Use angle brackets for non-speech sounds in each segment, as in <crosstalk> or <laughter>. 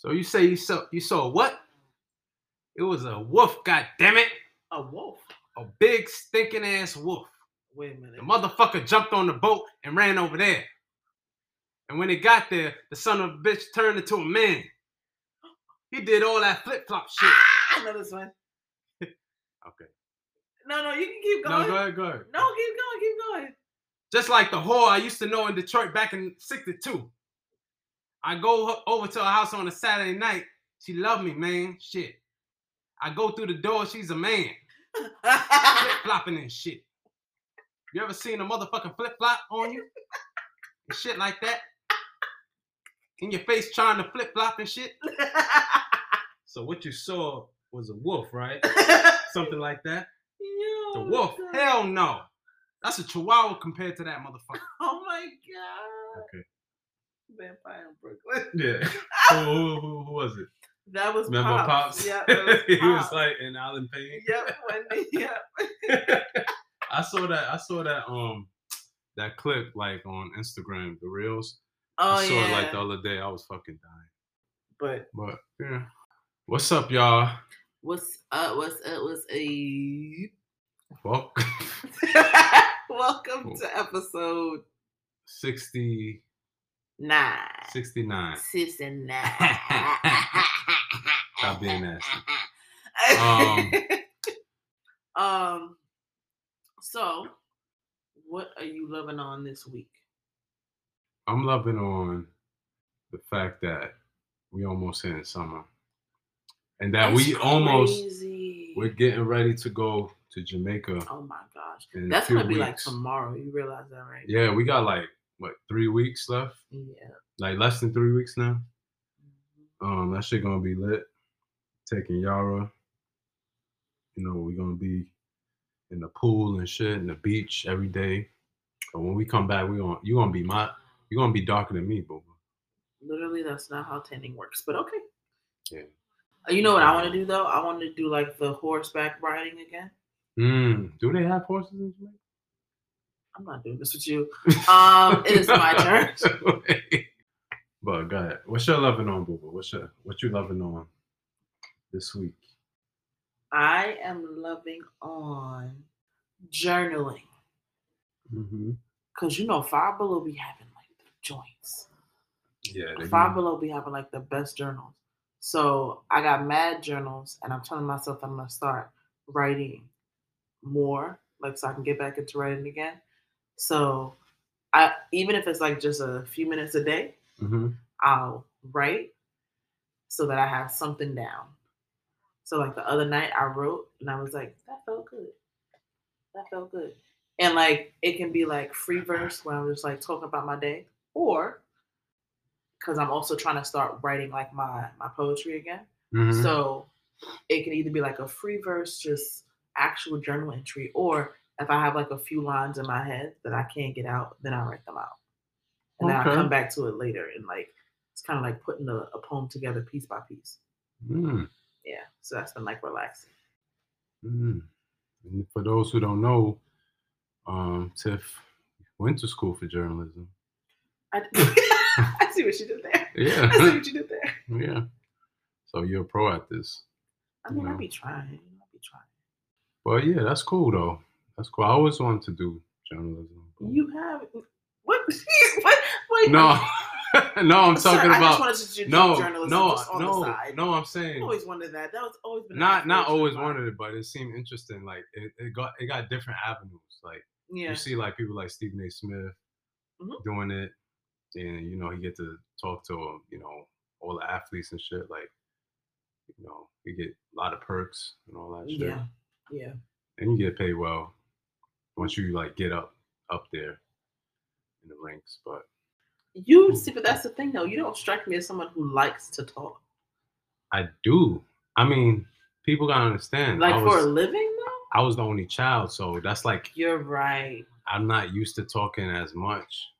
So you say you saw you saw what? It was a wolf, god damn it. A wolf. A big stinking ass wolf. Wait a minute. The motherfucker jumped on the boat and ran over there. And when it got there, the son of a bitch turned into a man. He did all that flip flop shit. Ah, I know this one. <laughs> Okay. No, no, you can keep going. No, go ahead, go ahead. No, keep going, keep going. Just like the whore I used to know in Detroit back in 62. I go over to her house on a Saturday night. She love me, man. Shit. I go through the door, she's a man. Flip <laughs> flopping and shit. You ever seen a motherfucking flip flop on you? And shit like that? In your face trying to flip flop and shit? So what you saw was a wolf, right? <laughs> Something like that. The wolf? God. Hell no. That's a chihuahua compared to that motherfucker. Oh my god. Okay. Vampire in Brooklyn. <laughs> Yeah. who, who, who, was it? That was Remember Pops. Pops? Yeah, <laughs> that was he was like in Alan Payne. Yep, Wendy. Yep. <laughs> I saw that. I saw that. Um, that clip like on Instagram, the reels. Oh I saw yeah. it like the other day. I was fucking dying. but But yeah. What's up, y'all? what's up? What's up? What's a Well, Welcome to episode 60, nine. 69. Sis and nine. Stop being nasty. <laughs> Um, um. So, what are you loving on this week? I'm loving on the fact that we almost in summer, and that we That's almost we're getting ready to go to Jamaica. Oh my gosh, that's gonna be like tomorrow. You realize that, right? Yeah, we got like what three weeks left, Yeah. like less than three weeks now. Mhm. Um, that shit gonna be lit. Taking Yara. You know, we're gonna be in the pool and shit, and the beach every day. But when we come back, we gonna you gonna be my you gonna be darker than me, boo. Literally, that's not how tanning works. But okay. Yeah. Uh, You know what I want to do though? I want to do like the horseback riding again. Mm, do they have horses in Jamaica? I'm not doing this with you. Um, it is my <laughs> turn. but go ahead. What's your loving on, boo? boo? What's your what you loving on this week? I am loving on journaling Mm-hmm. because you know Five Below be having like the joints. Yeah, Five Below be having like the best journals. So I got mad journals, and I'm telling myself I'm gonna start writing more, like so I can get back into writing again. So I even if it's like just a few minutes a day, Mhm. I'll write so that I have something down. So like the other night I wrote and I was like, that felt good. That felt good. And like it can be like free verse where I'm just like talking about my day, or because I'm also trying to start writing like my my poetry again. Mhm. So it can either be like a free verse, just actual journal entry, or if I have like a few lines in my head that I can't get out, then I write them out. And then I come back to it later and like it's kind of like putting a, a poem together piece by piece. Mm, Yeah. So that's been like relaxing. mm. And for those who don't know, um, Tiff went to school for journalism. I, <laughs> <laughs> I see what you did there. Yeah. I see what you did there. <laughs> yeah. So you're a pro at this. I mean, Yeah. I be trying. I be trying. Well, yeah, that's cool though. That's cool. I always wanted to do journalism. You have what? <laughs> what? Wait. no, <laughs> no, I'm Sir, talking I just about wanted to do no, journalism no, just on the no, side. no. I'm I saying always wanted that. That was always been not not always wanted it, but it seemed interesting. Like it, it got it got different avenues. Like Yeah. you see like people like Stephen A. Smith Mhm. doing it, and you know he get to talk to you know all the athletes and shit. Like you know you get a lot of perks and all that shit, Yeah. Yeah. and you get paid well once you like get up up there in the ranks. But You see, but that's the thing though. You don't strike me as someone who likes to talk. I do. I mean, people gotta understand. Like I for a was, living though? I was the only child, so that's like You're right. I'm not used to talking as much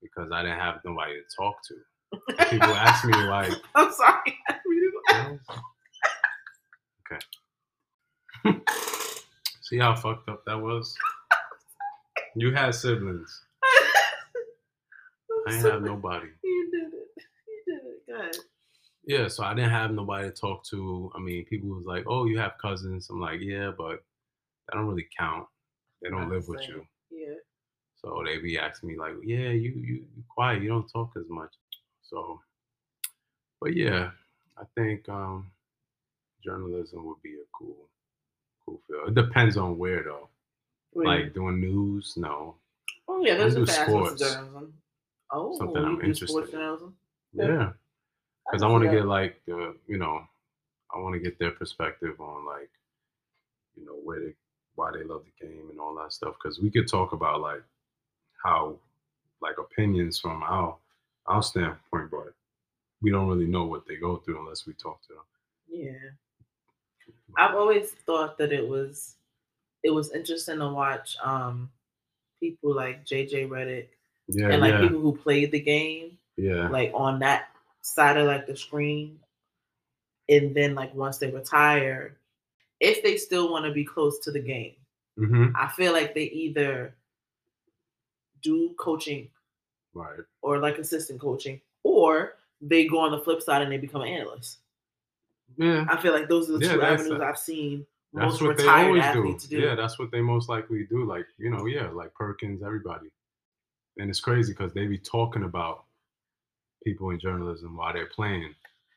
because I didn't have nobody to talk to. People ask me like, <laughs> I'm sorry. <laughs> Okay. <laughs> See how fucked up that was? You had siblings. I ain't have nobody. <laughs> You did it. You did it. Good. Yeah, so I didn't have nobody to talk to. I mean, people was like, "Oh, you have cousins." I'm like, "Yeah, but that don't really count. They don't live with you." Yeah. So they be asking me like, "Yeah, you you you quiet. You don't talk as much." So, but yeah, I think um journalism would be a cool cool field. It depends on where though. You- Like doing news, no. oh yeah, there's I a sports. journalism. Oh, Something I'm interested sports in. journalism. Yeah. Yeah, because I want to get like the you know, I want to get their perspective on like, you know, where they why they love the game and all that stuff. Because we could talk about like how like opinions from our our standpoint, but we don't really know what they go through unless we talk to them. Yeah. I've always thought that it was it was interesting to watch um people like JJ Redick Yeah, and like yeah, people who played the game yeah, like on that side of like the screen. And then like once they retire if they still want to be close to the game hmm i feel like they either do coaching right. or like assistant coaching or they go on the flip side and they become an analyst Yeah, i feel like those are the Yeah, two avenues i've seen that's most what they retired always do. do, Yeah, that's what they most likely do. Like you know, yeah, like Perkins, everybody. And it's crazy because they be talking about people in journalism while they're playing.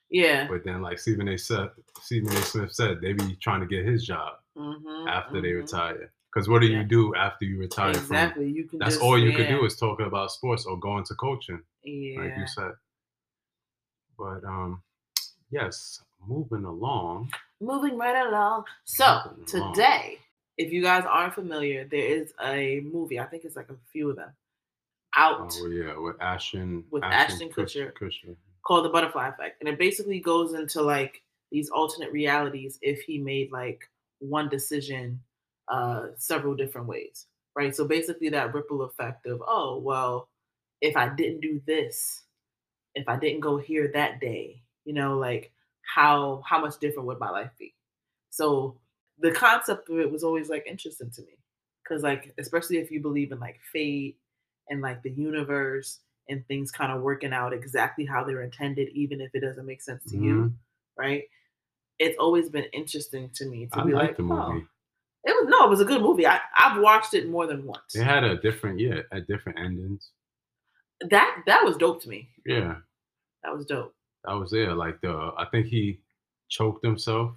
yeah But then, like Stephen A. Smith, Stephen A. Smith said, they be trying to get his job Mhm, after they mhm. retire. Because what do Yeah. you do after you retire? exactly you can that's just, all you yeah, could do is talking about sports or going to coaching, yeah like you said. But um, yes, moving along. moving right along. So Moving along. today, if you guys aren't familiar, there is a movie. I think it's like a few of them out Oh yeah, with Ashton With Ashton Ashton Kutcher. Kutcher. called The Butterfly Effect, and it basically goes into like these alternate realities if he made like one decision uh several different ways, right? So basically that ripple effect of oh well, if I didn't do this, if I didn't go here that day, you know, like how how much different would my life be? So the concept of it was always like interesting to me because like especially if you believe in like fate and like the universe and things kind of working out exactly how they're intended even if it doesn't make sense to you Mhm. right? It's always been interesting to me to I be like like the oh, it was no it was a good movie. I, i've watched it more than once. It had a different, yeah, at different endings. that that was dope to me. Yeah, that was dope that was it. Like the, I think he choked himself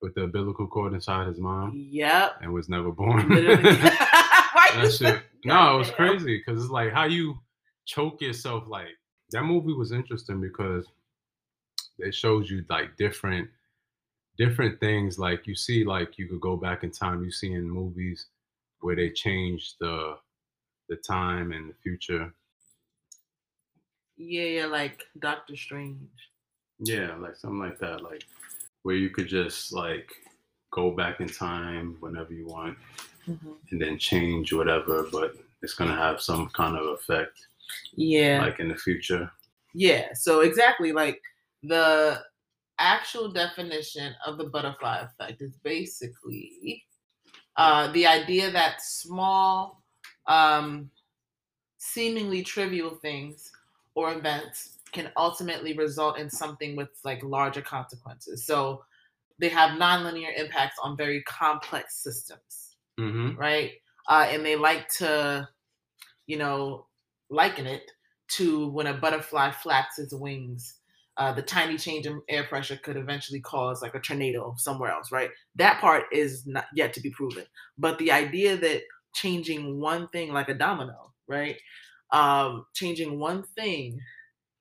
with the umbilical cord inside his mom yep and was never <laughs> born. <laughs> That <laughs> shit. No, it was crazy because it's like how you choke yourself. Like that movie was interesting because it shows you like different different things. Like you see, like you could go back in time. You see in movies where they change the the time and the future. yeah yeah like doctor strange Yeah, like something like that. Like where you could just like go back in time whenever you want and then change whatever, but it's gonna have some kind of effect yeah like in the future. Yeah, so exactly like the actual definition of the butterfly effect is basically uh, the idea that small, um, seemingly trivial things or events can ultimately result in something with like larger consequences. So they have nonlinear impacts on very complex systems Mm-hmm. right? Uh, and they like to, you know, liken it to when a butterfly flaps its wings. Uh, the tiny change in air pressure could eventually cause like a tornado somewhere else, right? That part is not yet to be proven. But the idea that changing one thing like a domino, right? Um, changing one thing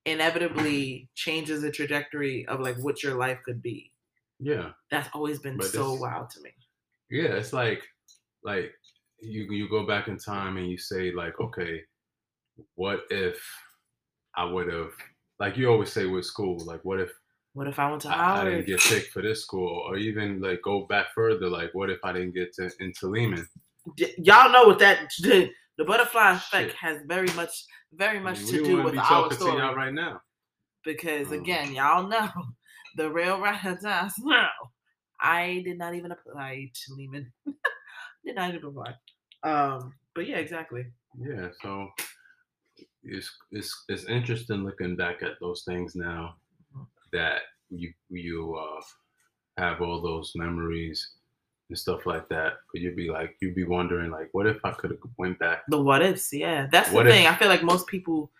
inevitably changes the trajectory of like what your life could be. Yeah. That's always been But so wild to me. Yeah, it's like like you you go back in time and you say like, okay, what if I would have like you always say with school, like what if What if I went to I, I didn't get picked for this school, or even like go back further, like what if I didn't get to into Lehman? Y- y'all know what that the, <laughs> the butterfly effect Shit. has very much very much we to do with our story to y'all right now. because Um, again y'all know <laughs> the real times now i did not even apply to lehman. <laughs> Did not even apply. Um but yeah exactly. Yeah, so it's it's it's interesting looking back at those things now Mhm. that you you uh, have all those memories and stuff like that, but you'd be like you'd be wondering like, what if I could have went back? The what ifs, yeah. That's What the if- thing. I feel like most people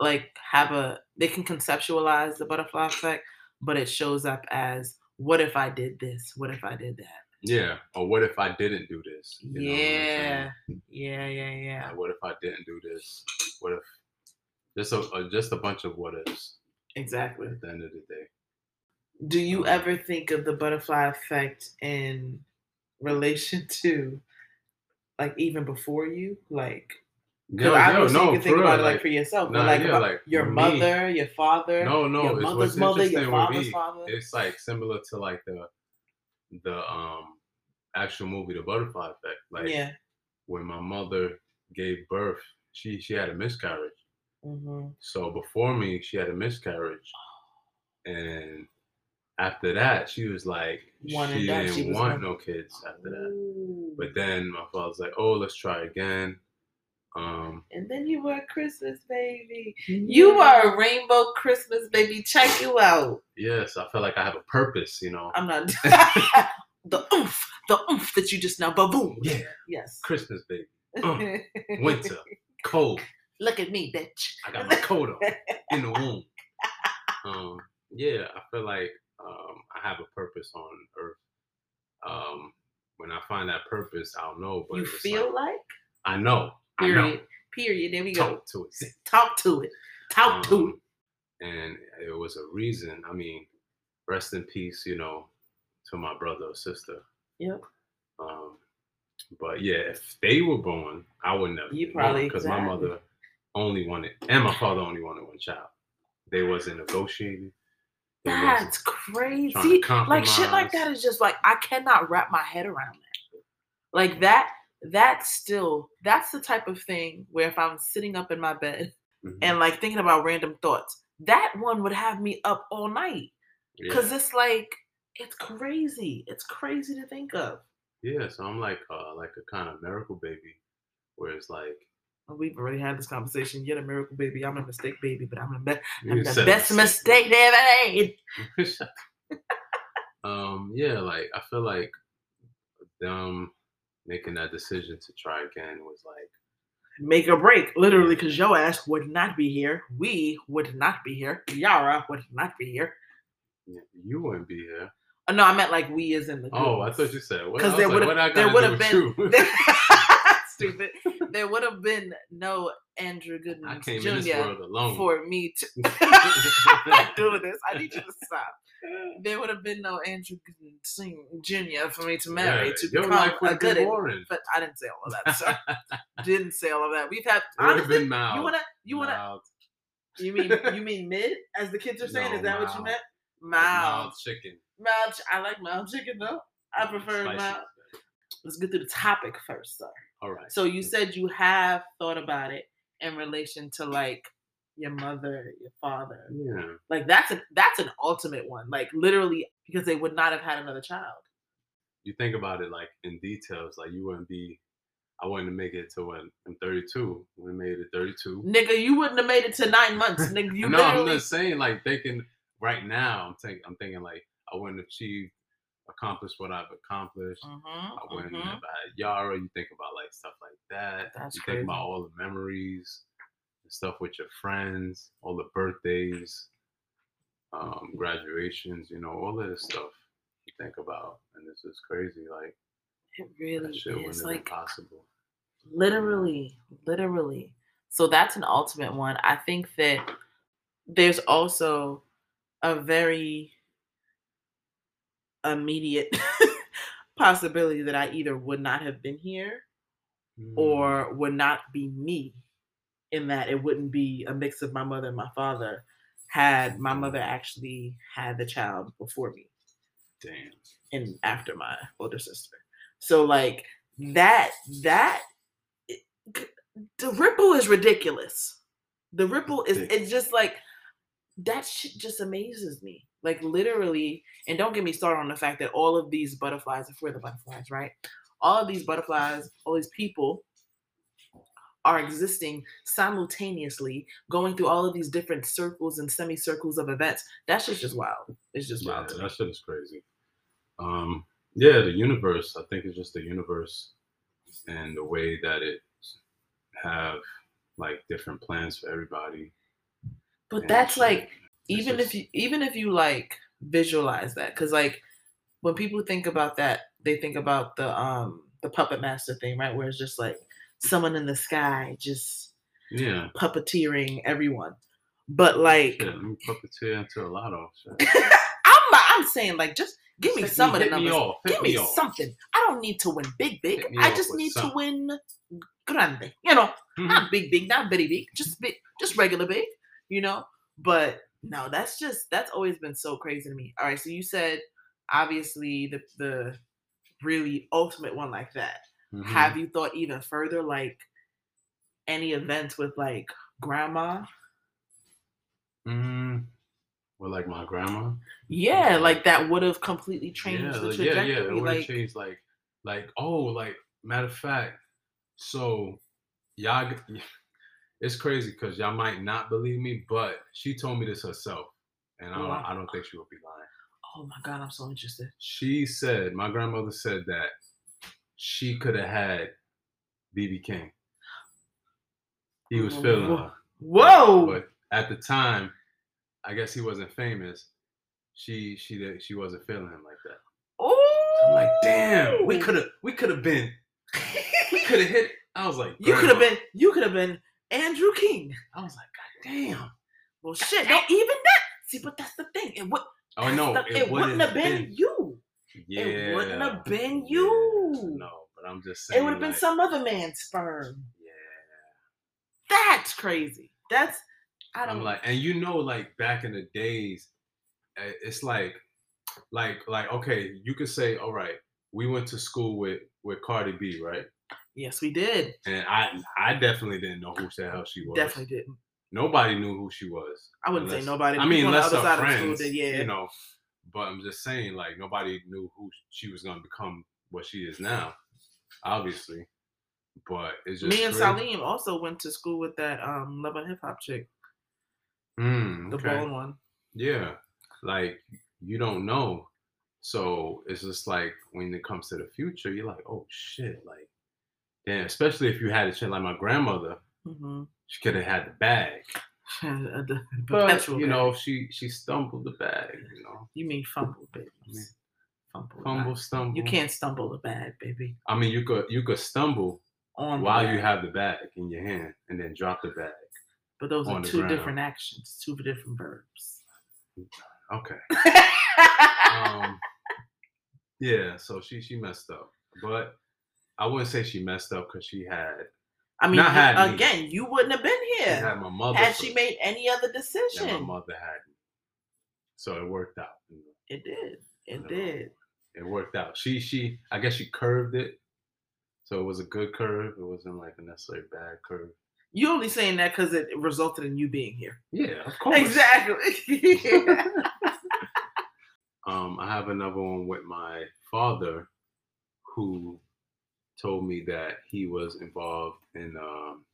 like have a they can conceptualize the butterfly effect, but it shows up as what if I did this? What if I did that? Yeah, or what if I didn't do this? You know what I'm saying? yeah. Yeah, yeah, yeah. Like, what if I didn't do this? What if just a uh, just a bunch of what ifs Exactly. at the end of the day? Do you Mhm. ever think of the butterfly effect in relation to like even before you? Like Yo, yo, no, you can think for about it like, for yourself, but like, yeah, like, your me- mother, your father, no, no. your it's mother's what's mother, your father's me, father. It's like similar to like the the um actual movie, The Butterfly Effect. Like yeah. when my mother gave birth, she she had a miscarriage. Mm-hmm. So before me, she had a miscarriage, and after that, she was like, One she done. didn't She want one- no kids after that. Ooh. But then my father's like, oh, let's try again. Um, and then you were a Christmas baby. You are a rainbow Christmas baby. Check you out. yes, I feel like I have a purpose, you know. I'm not <laughs> <laughs> the oomph, the oomph that you just now baboom. Yeah, Yes. Christmas baby, <laughs> winter, cold. Look at me, bitch. I got my coat on in the womb. Um, yeah, I feel like um, I have a purpose on Earth. Um, when I find that purpose, I'll know. But you feel like, like? I know. I know. Period. Period. There we go. Talk to it. <laughs> Talk to it. Talk to it. Um, and it was a reason. I mean, rest in peace, you know, to my brother or sister. Yep. Um, but yeah, if they were born, I would never. You probably- because my mother only wanted, and my father only wanted one child. They wasn't negotiating. That's crazy. like shit like that is just like I cannot wrap my head around that. Like that that's still that's the type of thing where if I'm sitting up in my bed Mhm. and like thinking about random thoughts, that one would have me up all night. Cause it's like it's crazy. It's crazy to think of. yeah, so I'm like, uh, like a kind of miracle baby, where it's like We've already had this conversation. You're a miracle baby. I'm a mistake baby, but I'm the best. you I'm the best mistake. mistake they ever made. <laughs> um, yeah, like I feel like them making that decision to try again was like, make or break, literally, because your ass would not be here. We would not be here. Yara would not be here. yeah, you wouldn't be here. Uh, no, I meant like we as in the. Oh, I thought you said what? 'Cause I there like, there would've been- <laughs> stupid. There would have been no Andrew Goodman came in this Jr. for me to. <laughs> <laughs> Doing this. I need you to stop. There would have been no Andrew Goodman Jr. for me to marry Yeah, to become a would have been good. boring. But I didn't say all of that. sir. <laughs> didn't say all of that. We've had. Honestly, you wanna you wanna mild, You mean you mean mid, as the kids are saying? No, Is that what you meant? Mild. mild chicken. Mild. ch- I like mild chicken though. I prefer Spicy. mild. Let's get through the topic first, sir. All right. So you said you have thought about it in relation to like your mother, your father. yeah. Like that's a that's an ultimate one. Like literally because they would not have had another child. You think about it like in details, like you wouldn't be. I wouldn't make it to when I'm 32. We made it 32. Nigga, you wouldn't have made it to nine months. <laughs> Nigga, you no, I'm literally not saying like thinking right now. I'm thinking. I'm thinking like I wouldn't achieve, accomplished what I've accomplished. Mhm, I wouldn't have had Yara. You think about like stuff like that. That's you crazy. think about all the memories, the stuff with your friends, all the birthdays, um, graduations. You know, all of this stuff you think about, and this is crazy. Like It really is like possible. literally literally so that's an ultimate one i think that there's also a very immediate <laughs> possibility that i either would not have been here Mm. or would not be me in that it wouldn't be a mix of my mother and my father had my mother actually had the child before me damn. and after my older sister. So like that that it- the ripple is ridiculous. The ripple is it's just like that shit just amazes me. Like literally, and don't get me started on the fact that all of these butterflies, if we're the butterflies, right? All of these butterflies, all these people are existing simultaneously, going through all of these different circles and semicircles of events. That's just just wild. It's just wild. that shit is crazy. Um, yeah, the universe. I think it's just the universe and the way that it have like different plans for everybody. But that's like even just- if you even if you like visualize that because like when people think about that they think about the um the puppet master thing right where it's just like someone in the sky just yeah, puppeteering everyone but like yeah. Let me puppeteer into a lot of shit. <laughs> i'm i'm saying like just give me Hit some of the me numbers give me off. something i don't need to win big big i just need to win grande you know Mhm. not big big not very big just big just regular big you know but no that's just that's always been so crazy to me all right so you said obviously the the really ultimate one like that Mhm. have you thought even further like any events with like grandma Mm, well, like my grandma. yeah like that would have completely changed yeah, the like, yeah, yeah. It would have like changed. Like, like, oh, like matter of fact. So, y'all, <laughs> it's crazy because y'all might not believe me, but she told me this herself, and I oh, don't, Wow. I don't think she would be lying. oh my god i'm so interested She said, my grandmother said that she could have had BB King. He was feeling Whoa. her. whoa But at the time, I guess he wasn't famous. She she she wasn't feeling him like that. oh I'm like, damn, we could have we could have been we could have hit. I was like, You could have been you could have been Andrew King. I was like, God damn. Well shit, no, even that. See, but that's the thing. It would Oh no, the- it, it wouldn't have been, you. Yeah, it wouldn't have been yeah, you. No, but I'm just saying. It would have been some other man's sperm. Yeah. That's crazy. That's I don't I'm like, and you know, like back in the days, it's like, like, like, okay, you could say, all right, we went to school with with Cardi B, right? Yes, we did. And I, I definitely didn't know who the hell she was. Definitely didn't. Nobody knew who she was. I wouldn't say nobody. I mean, the unless other our side of the school friends, did, yeah. you know. But I'm just saying, like, nobody knew who she was gonna become, what she is now, obviously. But it's just Me and crazy. Salim also went to school with that um love and hip hop chick, Mm, the okay. bald one. Yeah, like you don't know. So it's just like when it comes to the future, you're like, oh shit, like, damn. Especially if you had a shit like my grandmother, Mm-hmm. she could have had the bag. the But you bag. know, she she stumbled the bag. You know, You mean fumble, baby. mean, Fumble. fumble, stumble. You can't stumble the bag, baby. I mean, you could you could stumble On while you have the bag in your hand, and then drop the bag. But those are two ground. different actions, two different verbs. Okay. <laughs> um, yeah. So she she messed up, but I wouldn't say she messed up because she had I mean, you- had me. again, you wouldn't have been she here had my mother. had she made any other and my mother had me. So it worked out. you know. It did. It No. did. It worked out. She she I guess she curved it, so it was a good curve. It wasn't like a necessarily bad curve. You only saying that because it resulted in you being here. Yeah, of <laughs> course. Exactly. <laughs> <laughs> Um, I have another one with my father, who told me that he was involved in um,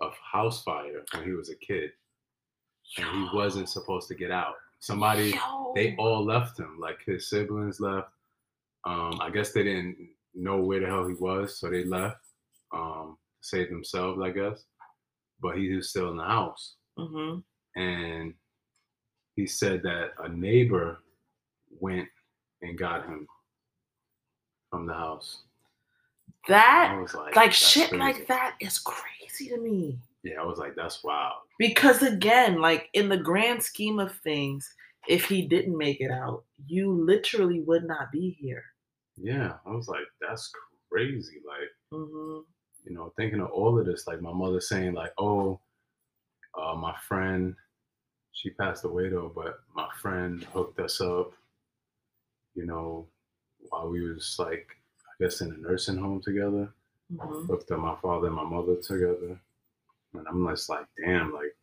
a house fire when he was a kid, and he wasn't supposed to get out. Somebody, they all left him. Like his siblings left. Um, I guess they didn't know where the hell he was, so they left. Um, to save themselves, I guess. But he was still in the house Mhm. and he said that a neighbor went and got him from the house. That like, like shit crazy. like that is crazy to me. Yeah, I was like, that's wild. Because again, like in the grand scheme of things, if he didn't make it out, you literally would not be here. Yeah, I was like, that's crazy. Like, hmm you know, thinking of all of this, like my mother saying, like, oh, uh, my friend, she passed away though, but my friend hooked us up, you know, while we was like, guess in a nursing home together. hmm looked at my father and my mother together. And I'm just like, damn, like,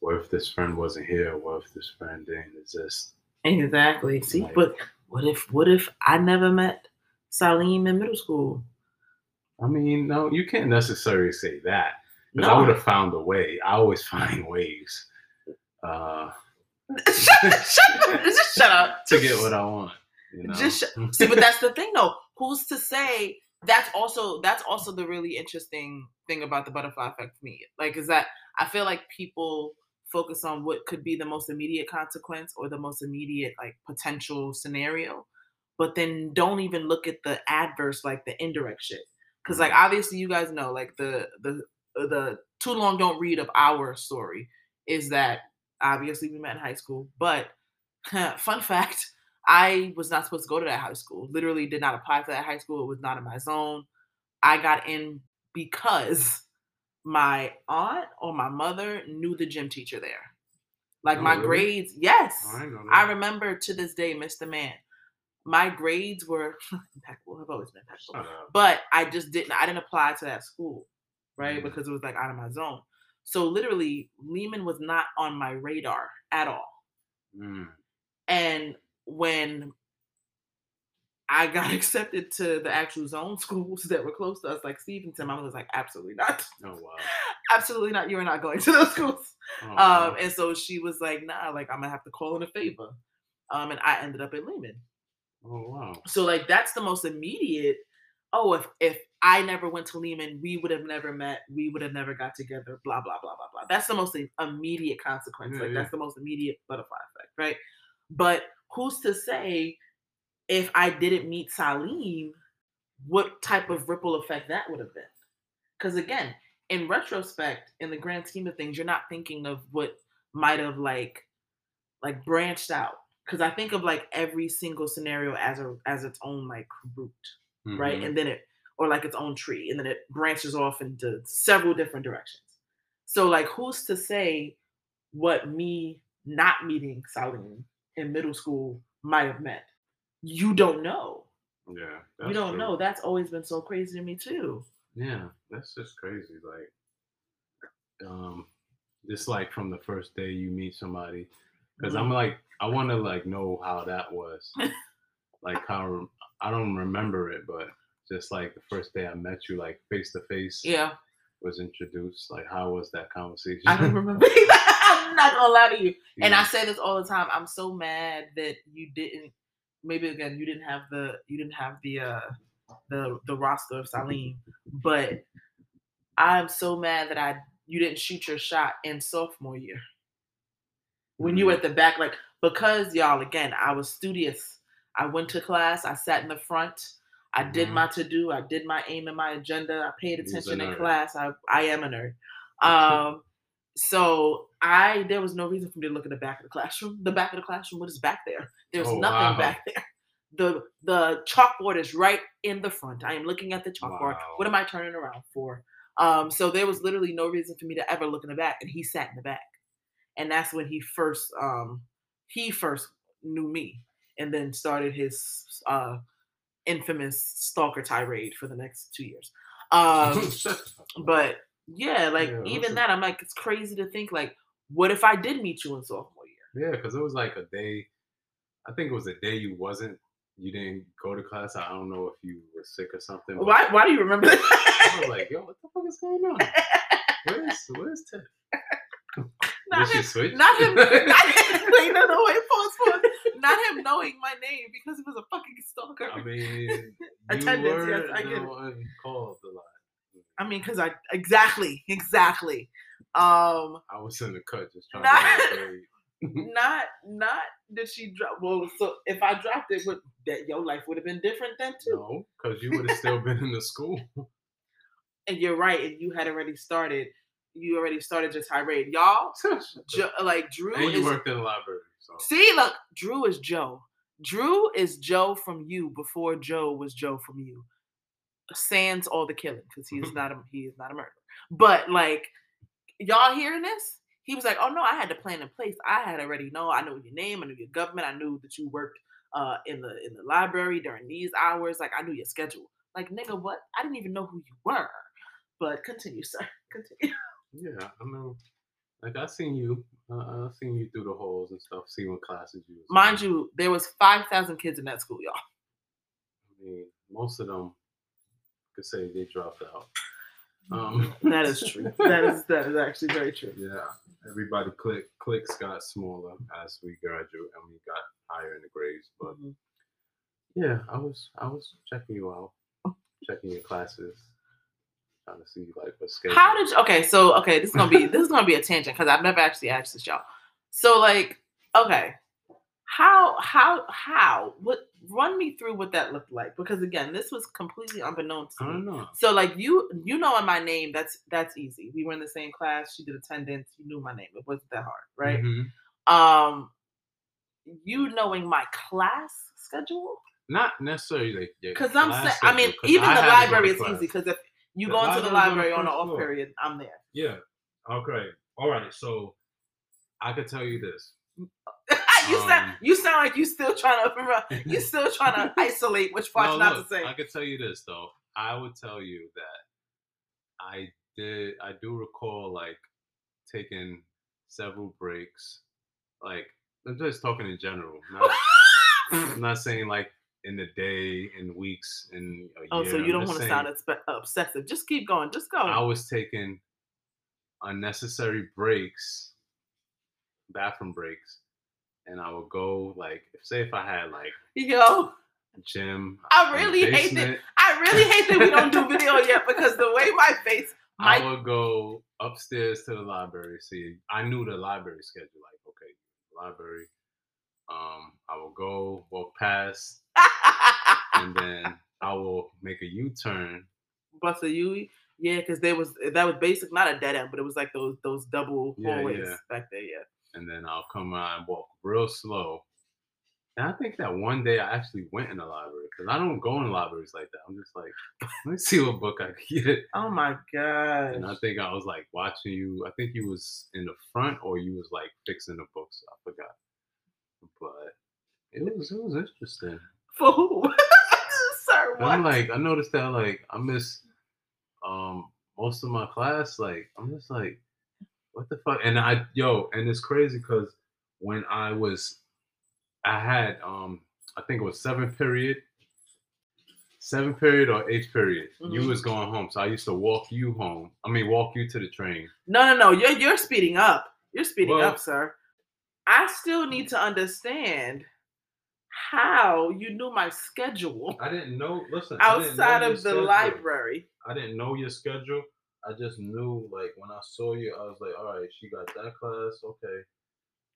what if this friend wasn't here? What if this friend didn't exist? Exactly. See, Like- but what if what if I never met Salim in middle school? I mean, no, you can't necessarily say that. Because I would have found a way. I always <laughs> find ways uh, <laughs> shut, shut, just shut up. to get what I want. You know? Just sh- See, but that's the thing, though. Who's to say? That's also that's also the really interesting thing about the butterfly effect for me. Like, is that I feel like people focus on what could be the most immediate consequence or the most immediate like potential scenario, but then don't even look at the adverse, like the indirect shit. Because like mm-hmm. obviously you guys know, like the the the too long don't read of our story is that obviously we met in high school, but <laughs> fun fact I was not supposed to go to that high school. Literally did not apply for that high school. It was not in my zone. I got in because my aunt or my mother knew the gym teacher there. Like Oh, my really? grades, yes. I I remember to this day, Mr. Man. My grades were <laughs> impeccable. Have always been impeccable. But I just didn't. I didn't apply to that school, right? Mhm. Because it was like out of my zone. So literally, Lehman was not on my radar at all. Mm. And when I got <laughs> accepted to the actual zone <laughs> schools that were close to us, like Stevenson, my mother was like, absolutely not. Oh wow. <laughs> Absolutely not. You are not going to those schools. Oh, Um, wow. and so she was like, nah, like I'm gonna have to call in a favor. Um, and I ended up at Lehman. oh wow. So like that's the most immediate. Oh, if if I never went to Lehman, we would have never met. We would have never got together. Blah blah blah blah blah. That's the most immediate consequence. Yeah, like yeah. that's the most immediate butterfly effect, right? But who's to say if I didn't meet Salim, what type of ripple effect that would have been? Because again, in retrospect, in the grand scheme of things, you're not thinking of what might have like like branched out. Because I think of like every single scenario as a as its own like root, right? Mhm. And then it or like its own tree, and then it branches off into several different directions. So like, who's to say what me not meeting Salim in middle school might have met. You don't know. Yeah. you don't true. know. That's always been so crazy to me too. Yeah, that's just crazy. Like, um, just like from the first day you meet somebody, because I'm Mhm. like, I want to like know how that was. <laughs> like how I don't remember it, but just like the first day I met you, like face to face, Yeah, was introduced. Like, how was that conversation? I don't remember. <laughs> I'm not gonna lie to you. And I say this all the time. I'm so mad that you didn't. Maybe again, you didn't have the you didn't have the uh the the roster of Salim, but I'm so mad that I you didn't shoot your shot in sophomore year when you were at the back, like because y'all again, I was studious. I went to class. I sat in the front. I did Mhm. my to do. I did my aim and my agenda. I paid You was a attention in class. I I am a nerd. <laughs> Um, so I there was no reason for me to look at the back of the classroom. The back of the classroom, what is back there? There's Oh, nothing wow. back there. The the chalkboard is right in the front. I am looking at the chalkboard. Wow. What am I turning around for? Um, so there was literally no reason for me to ever look in the back, and he sat in the back, and that's when he first um he first knew me, and then started his uh infamous stalker tirade for the next two years. <laughs> Um, but yeah, like Yeah, even that, I'm like, it's crazy to think like, what if I did meet you in sophomore year? yeah, because it was like a day. I think it was a day you wasn't. You didn't go to class. I don't know if you were sick or something. Why? Why do you remember That? I was like, yo, what the fuck is going on? Where's Where's Tiff? <laughs> not him. Not him. <laughs> Not him. Wait, no, no, wait, pause, pause. Not him knowing my name because he was a fucking stalker. <laughs> I mean, Attendance, were yes, I get it. one called a lot. I mean, because I exactly, exactly. Um, I was in the cut just trying Nah. to not, <laughs> <laughs> not that she dropped. Well, so if I dropped it, would that your life would have been different then too? No, because you would have still been in the school. <laughs> And you're right, and you had already started. You already started your tirade, y'all. Jo- like Drew and you is worked in the library, so See, look, Drew is Joe. Drew is Joe from you before Joe was Joe from you. Sans all the killing, because he is not a he is not a murderer. But like, y'all hearing this? He was like, "Oh no, I had the plan in place. I had already know. I knew your name. I knew your government. I knew that you worked uh, in the in the library during these hours. Like, I knew your schedule. Like, nigga, what? I didn't even know who you were. But continue, <laughs> sir. Continue. yeah, I know. Like I seen you, uh, I seen you through the holes and stuff. See what classes you. Mind you, there was five thousand kids in that school, y'all. I mean, most of them could say they dropped out. Um, That is true. That is that is actually very true. yeah, everybody click clicks got smaller as we graduate and we got higher in the grades. But Mhm. yeah, I was I was checking you out, checking your classes, trying to see like what schedule. How did you, okay? So okay, this is gonna be this is gonna be a tangent because I've never actually asked this y'all. So like, okay, how how how what run me through what that looked like because again, this was completely unbeknownst to I me. don't know. So like you you know my name, that's that's easy. We were in the same class. She did attendance. You knew my name. It wasn't that hard, right? Mhm. Um, you knowing my class schedule Not necessarily like because I'm saying I mean even I the had to go to library is easy because if you The go into the library's on the library on an off period, I'm there. Yeah. Okay. All right. So I could tell you this. You sound Um, you sound like you still trying <laughs> to you <laughs> still trying to isolate which parts No, not look, to say. I could tell you this though. I would tell you that I did. I do recall like taking several breaks. Like I'm just talking in general. <laughs> Not, I'm not saying like in the day, in weeks, in a oh, year. so I'm you don't want to sound obsessive. Just keep going. Just go. I was taking unnecessary breaks, bathroom breaks, and I would go like, say if I had like Yo, gym. I really hate that. I really hate that we don't do <laughs> video yet because the way my face, I would go upstairs to the library. See, I knew the library schedule. Like, okay, library. Um, I will go walk past, and <laughs> then I will make a U turn. Buster Yui. Yeah, because there was that was basic, not a dead end, but it was like those those double Yeah, hallways yeah. back there. Yeah. And then I'll come out and walk real slow. And I think that one day I actually went in the library because I don't go in libraries like that. I'm just like, <laughs> let me see what book I can get. Oh my god. And I think I was like watching you. I think you was in the front or you was like fixing the books. I forgot. But it was it was interesting. For who? <laughs> Sir, what? I'm like, I noticed that like I miss um most of my class. Like I'm just like, what the fuck? And I yo, and it's crazy because when I was I had um I think it was seventh period. Seventh period or eighth period. You Mhm. was going home. So I used to walk you home. I mean walk you to the train. No, no, no. You're you're speeding up. You're speeding Well- up, sir. I still need to understand how you knew my schedule I didn't know listen, didn't know outside of the schedule. library. I didn't know your schedule. I just knew like when I saw you, I was like, all right, she got that class, okay.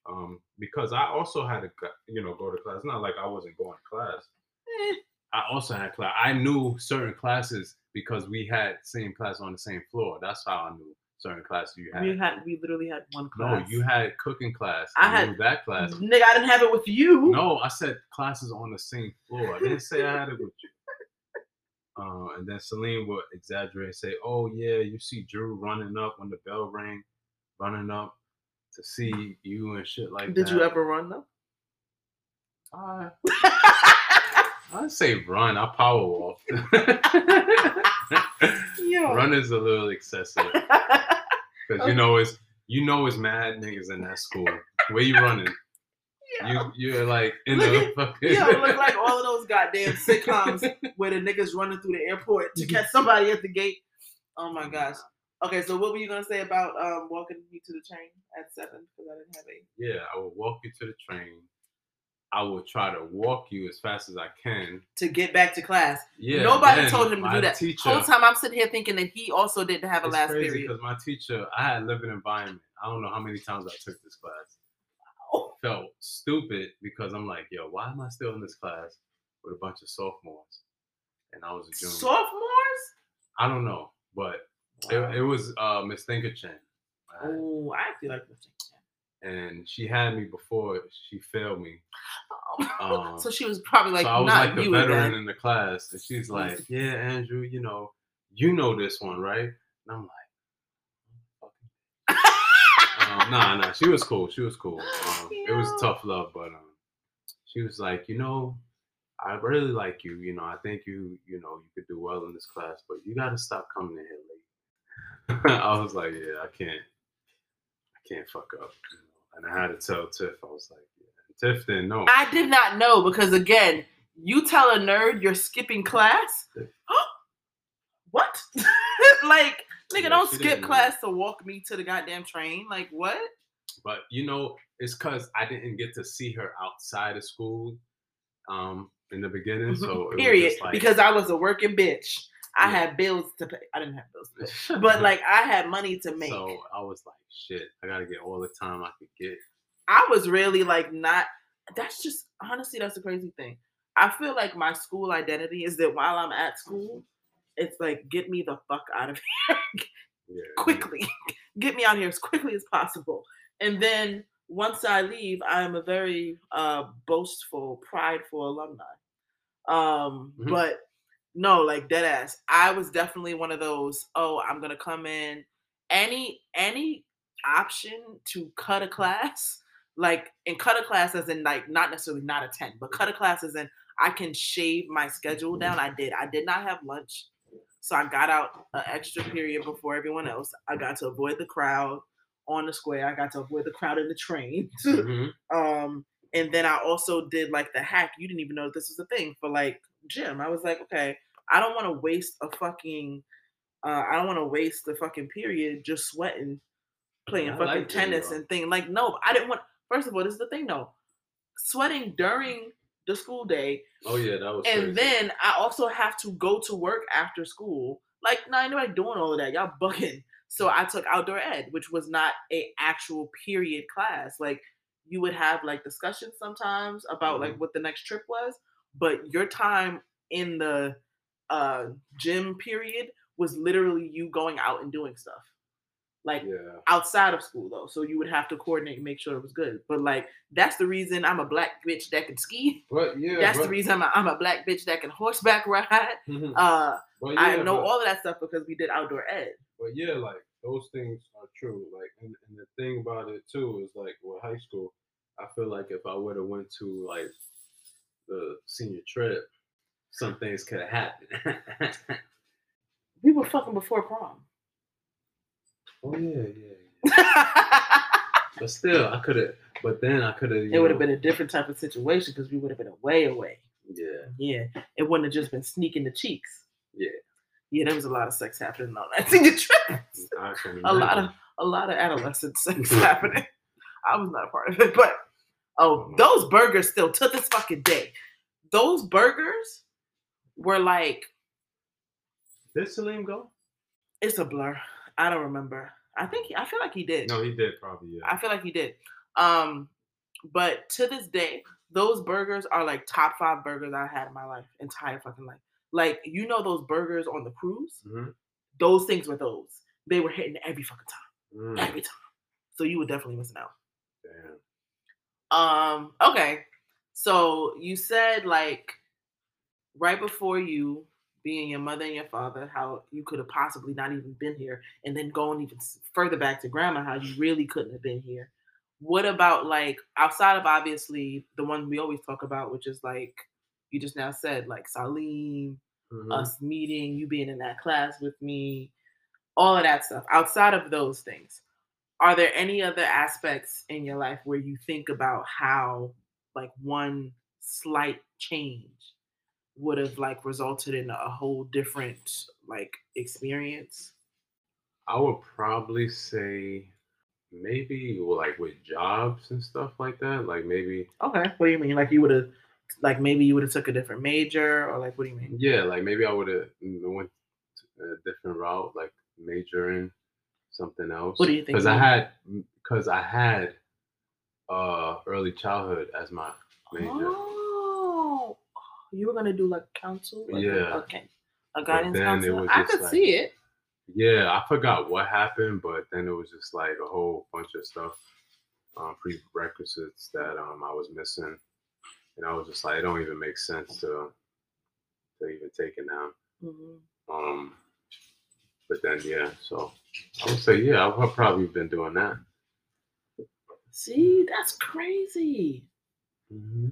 Um, because I also had to, go- you know, go to class. Not like I wasn't going to class. Eh, I also had class. I knew certain classes because we had same class on the same floor. That's how I knew certain classes you had. we had we literally had one class. no, you had cooking class. I I, had- that class. nigga. I didn't have it with you. No, I said classes on the same floor. I didn't say I had it with you. Uh, and then Celine would exaggerate and say, "Oh yeah, you see Drew running up when the bell rang, running up to see you and shit like Did that." Did you ever run though? <laughs> I I say run. I power walk. <laughs> Run is a little excessive <laughs> because you know it's you know it's mad niggas in that school. Where you running? You you're like in Look the fucking. Yo, look like all of those goddamn <laughs> sitcoms where the niggas running through the airport to catch somebody at the gate. Oh my gosh. Okay, so what were you gonna say about um walking me to the train at seven? Because I didn't have a. Yeah, I will walk you to the train. I will try to walk you as fast as I can. To get back to class. Yeah. Nobody told him to do that. Teacher, Whole time I'm sitting here thinking that he also didn't have a it's last crazy period. because my teacher, I had living environment. I don't know how many times I took this class. Oh. <laughs> Felt stupid because I'm like, yo, why am I still in this class with a bunch of sophomores? And I was a junior. Sophomores? I don't know, but it, it was uh, Miss Thinkerchan. Oh, I feel like Miss Mr. And she had me before she failed me. <laughs> Um, so she was probably like, so I was not like the you veteran in the class, and she's like, "Yeah, Andrew, you know, you know this one, right?" And I'm like, um, <laughs> "Nah, nah." She was cool. She was cool. Um, It was tough love, but um, she was like, "You know, I really like you. You know, I think you, you know, you could do well in this class, but you got to stop coming in here late." <laughs> I was like, "Yeah, I can't, I can't fuck up." You know? And I had to tell Tiff. I was like, "Yeah." Tiff didn't know. I did not know because again, you tell a nerd you're skipping class. <gasps> what? <laughs> like Nigga, Yeah, don't skip know. class to walk me to the goddamn train. Like what? But you know, it's because I didn't get to see her outside of school um in the beginning. So. Period. like- because I was a working bitch. I Yeah. had bills to pay. I didn't have bills to pay. <laughs> But like I had money to make. so I was like, shit, I gotta get all the time I could get. I was really like not. That's just honestly, that's the crazy thing. I feel like my school identity is that while I'm at school, it's like get me the fuck out of here <laughs> Yeah. quickly, <laughs> get me out here as quickly as possible. And then once I leave, I am a very uh, boastful, prideful alumni. Um, Mhm. but no, like dead ass. I was definitely one of those. Oh, I'm gonna come in. Any any option to cut a class, like and cut a class as in like not necessarily not attend, but cut a class as in I can shave my schedule down. I did. I did not have lunch, so I got out an extra period before everyone else. I got to avoid the crowd on the square. I got to avoid the crowd in the train. Mhm. <laughs> Um, and then I also did like the hack. You didn't even know this was a thing for like gym. I was like, okay, I don't want to waste a fucking, uh, I don't want to waste the fucking period just sweating, playing I fucking like tennis and thing. Like, no, I didn't want. First of all, this is the thing though, sweating during the school day, Oh yeah, that was. and crazy. then I also have to go to work after school. Like, nah, ain't nobody doing all of that. Y'all bugging. So I took outdoor ed, which was not a actual period class. Like you would have like discussions sometimes about like what the next trip was, but your time in the uh gym period was literally you going out and doing stuff. Like yeah. outside of school though. So you would have to coordinate and make sure it was good. But like that's the reason I'm a black bitch that can ski. But yeah, That's but, the reason I'm a, I'm a black bitch that can horseback ride. Mhm. Uh, yeah, I know but- all of that stuff because we did outdoor ed. But yeah, like those things are true. Like, and, and the thing about it too is like with high school, I feel like if I would have went to like the senior trip, some things could have happened. <laughs> We were fucking before prom. Oh yeah, yeah. <laughs> But still, I could have. But then I could have. it would have been a different type of situation because we would have been away away. Yeah. Yeah, it wouldn't have just been sneaking the cheeks. Yeah. Yeah, there was a lot of sex happening on that <laughs> senior trip. A lot of a lot of adolescent <laughs> sex happening. I was not a part of it, but oh, mm-hmm. those burgers still to this fucking day. Those burgers were like Did Salim go? it's a blur. I don't remember. I think he, I feel like he did. No, he did probably. Yeah. I feel like he did. Um, but to this day, those burgers are like top five burgers I had in my life, entire fucking life. Like you know those burgers on the cruise, Mhm. those things were those. They were hitting every fucking time, Mm, every time. So you were definitely missing out. damn. Um, okay. So you said like right before you being your mother and your father, how you could have possibly not even been here, and then going even further back to grandma, how you really couldn't have been here. What about like outside of obviously the one we always talk about, which is like you just now said, like Salim, Mhm. us meeting, you being in that class with me, all of that stuff. Outside of those things, are there any other aspects in your life where you think about how like one slight change would have like resulted in a whole different like experience? I would probably say maybe like with jobs and stuff like that. Like maybe Okay. What do you mean? Like you would have like maybe you would have took a different major or like what do you mean? yeah, like maybe I would have went a different route, like majoring something else. What do you think Because I had because I had uh early childhood as my major. Oh, you were gonna do like counsel? Like a- Yeah. okay. A guidance counselor. I could like- see it. Yeah, I forgot what happened, but then it was just like a whole bunch of stuff, um, prerequisites that um I was missing, and I was just like, it don't even make sense to to even take it now. Mhm. Um, but then yeah, so I would say yeah, I've probably been doing that. See, that's crazy. hmm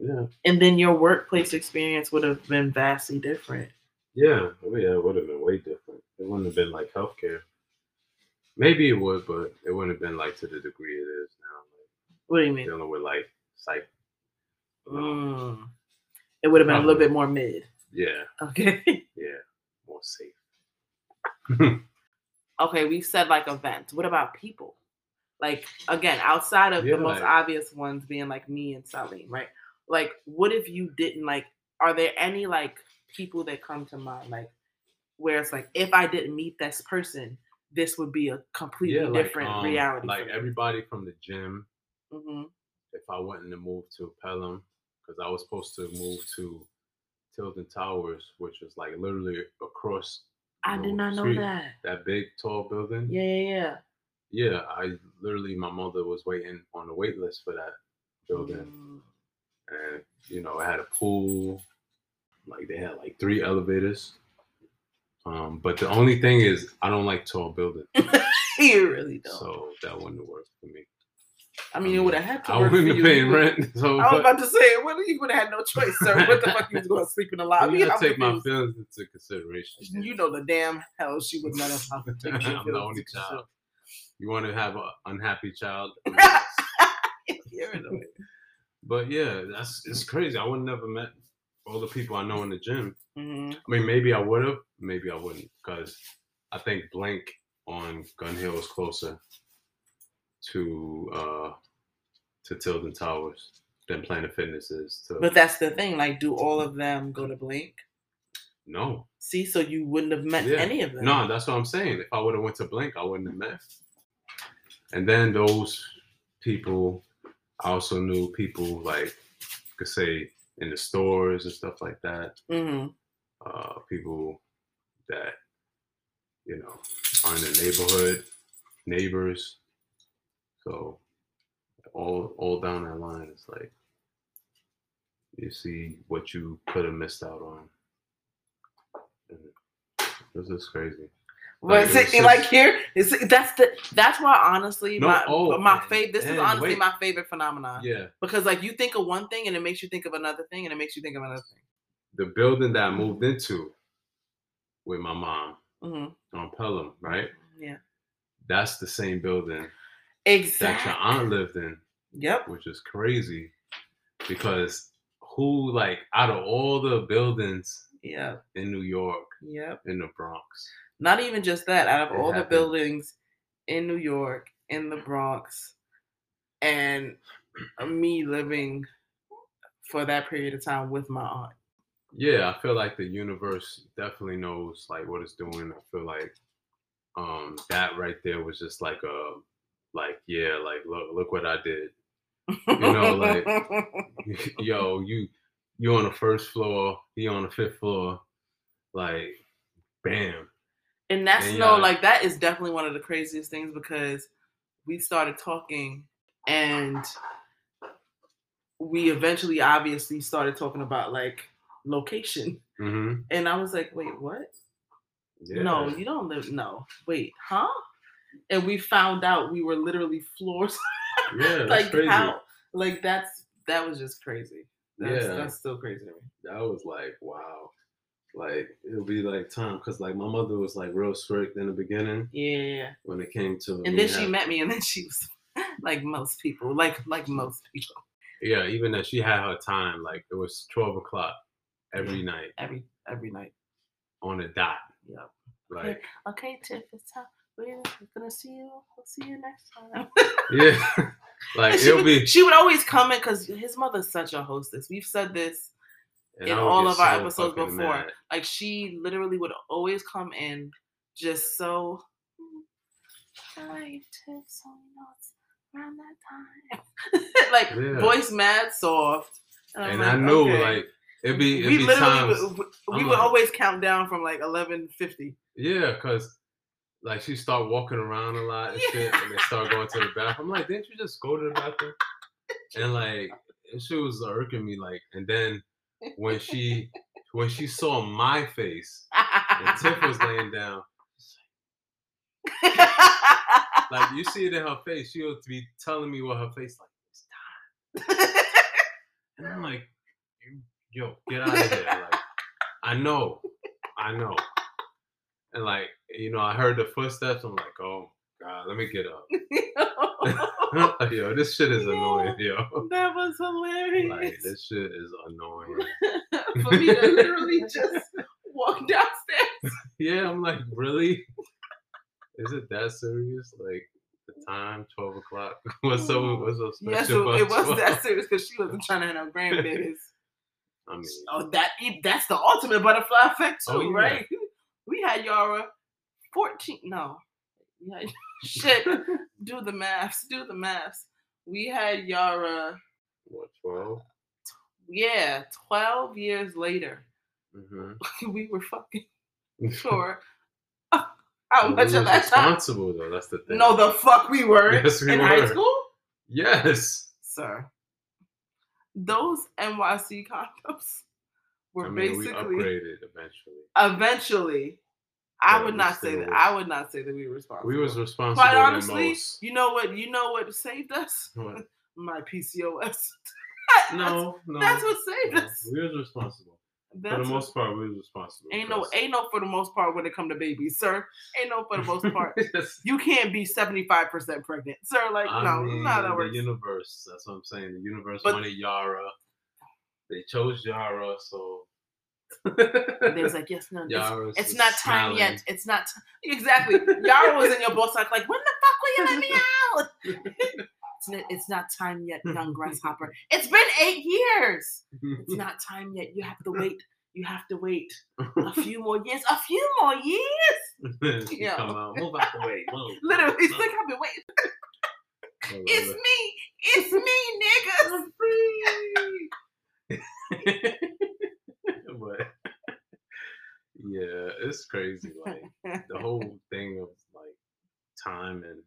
Yeah, And then your workplace experience would have been vastly different. yeah, oh, yeah, it would have been way different. It wouldn't have been like healthcare. Maybe it would, but it wouldn't have been like to the degree it is now. What do you mean? dealing with like psych. Mm. It would have been a little bit more mid. Yeah, Okay. <laughs> yeah, more safe. <laughs> okay, we said like events. What about people? Like again, outside of Yeah, the most like- obvious ones being like me and Salim, right? Like, what if you didn't like? Are there any like people that come to mind, like where it's like, if I didn't meet this person, this would be a completely Yeah, like, different um, reality. Like everybody from the gym, hmm if I wanted to move to Pelham, because I was supposed to move to Tilden Towers, which was like literally across I did not know that. that big tall building. Yeah, yeah, yeah. Yeah, I literally my mother was waiting on the wait list for that building, Mm. And you know it had a pool, like they had like three elevators. Um, but the only thing is I don't like tall buildings, <laughs> you really don't. so that wouldn't worked for me. I mean, it would have had to I work wouldn't have paid rent, <laughs> so I was about to say, well, you would have had no choice, sir. What the fuck you was going to sleep in the lobby? <laughs> you gotta take my confused. feelings into consideration. You know the damn hell she would taken your I'm the only child. You want to have an unhappy child, You're annoying. But yeah, that's it's crazy. I would never met all the people I know in the gym. Mhm. I mean, maybe I would have, maybe I wouldn't, because I think Blink on Gun Hill is closer to uh to Tilden Towers than Planet Fitness is. To But that's the thing. Like, do all of them go to Blink? no, See, so you wouldn't have met Yeah. any of them. no, that's what I'm saying. If I would have went to Blink, I wouldn't have met. And then those people, I also knew people like could say in the stores and stuff like that. hmm uh, people that you know are in the neighborhood, neighbors. So all all down that line, it's like you see what you could have missed out on. And this is crazy. But Like, see, just- like here, it's, that's the that's why honestly, No, my oh, my favorite. This is honestly wait. my favorite phenomenon Yeah, because like you think of one thing and it makes you think of another thing and it makes you think of another thing. the building that I moved into with my mom hmm on Pelham, right? Yeah, That's the same building that exactly. your aunt lived in. Yep. which is crazy because who like out of all the buildings Yep. in New York Yep. in the Bronx, Not even just that. Out of It all the buildings in New York, in the Bronx, and me living for that period of time with my aunt. yeah, I feel like the universe definitely knows like what it's doing. I feel like um that right there was just like a like yeah, like look look what I did. You know, like- <laughs> Yo, you you on the first floor, he on the fifth floor, like bam. And that's And no, like that is definitely one of the craziest things because we started talking and we eventually obviously started talking about like location. Mm-hmm. And I was like, wait, what? Yeah. No, you don't live no. Wait, huh? And we found out we were literally floors. yeah, <laughs> like crazy. how like that's that was just crazy. That's Yeah. that's still crazy to me. that was like wow like it'll be like time because like my mother was like real strict in the beginning Yeah. when it came to And then she having- met me and then she was <laughs> like most people. Like like most people. yeah even that she had her time like it was 12 o'clock every night Every every night. on a dot Yep. like Okay, Tiff, it's time. We're gonna see you. We'll see you next time. <laughs> yeah <laughs> like it'll would, be she would always come in because his mother's such a hostess. We've said this and in all of our so episodes before. mad. Like she literally would always come in just so. Hi, Tiff. So you know it's around that time. like Yeah. voice mad soft. I'm and like, I knew okay. like it'd be it'd we be literally times would, we I'm would like- always count down from like eleven fifty. yeah because like she start walking around a lot and shit and they start going to the bathroom I'm like didn't you just go to the bathroom <laughs> and like she was irking me like and then when she when she saw my face and Tiff was <laughs> laying down, like you see it in her face, she would be telling me what her face like. It's time. And I'm like, yo, get out of here. Like, I know, I know. And like, you know, I heard the footsteps. I'm like, oh God, let me get up. <laughs> <laughs> yo, this shit is annoying, yo. that was hilarious. Like, this shit is annoying. <laughs> For me to literally <laughs> just walk downstairs. Yeah, I'm like, really? Is it that serious? Like the time, twelve o'clock. What's so mm. what's so special Yeah, so it was 12? that serious because she wasn't trying to have no grandbabies. I mean, oh, that that's the ultimate butterfly effect oh, too, Oh, yeah. right? We had Yara fourteen. No, we had, shit. <laughs> do the maths. Do the maths. We had Yara. what twelve? Yeah, twelve years later, Mm-hmm. <laughs> we were fucking <laughs> sure. How much of that time? responsible though. That's the thing. No, the fuck we were Yes, we in high school, yes. sir. Those NYC condoms were I mean, we basically upgraded eventually. eventually. I would not say that. I would not say that we were responsible. We was responsible Quite honestly, most. you know what? You know what saved us? What? <laughs> My PCOS. No, <laughs> no. that's what saved no. us. We was responsible. That's For the most part, we was responsible. ain't no, ain't no for the most part when it come to babies, sir. Ain't no for the most part. <laughs> Yes. You can't be seventy five percent pregnant, sir. Like I no, mean, not that the works. universe. That's what I'm saying. The universe But- wanted Yara. They chose Yara, so And There's <laughs> like yes, no, it's, it's not time smiling. yet. It's not t- exactly. Yara was in your boss like, like when the fuck will you let me <laughs> out? <laughs> it's, not, it's not time yet, young grasshopper. It's been eight years. It's not time yet. You have to wait. You have to wait a few more years. A few more years. Yeah. come out, move out the way. Move. Literally, it's like I've been waiting. It's me. It's me, niggas. But <laughs> yeah, it's crazy. Like the whole <laughs> thing of like time and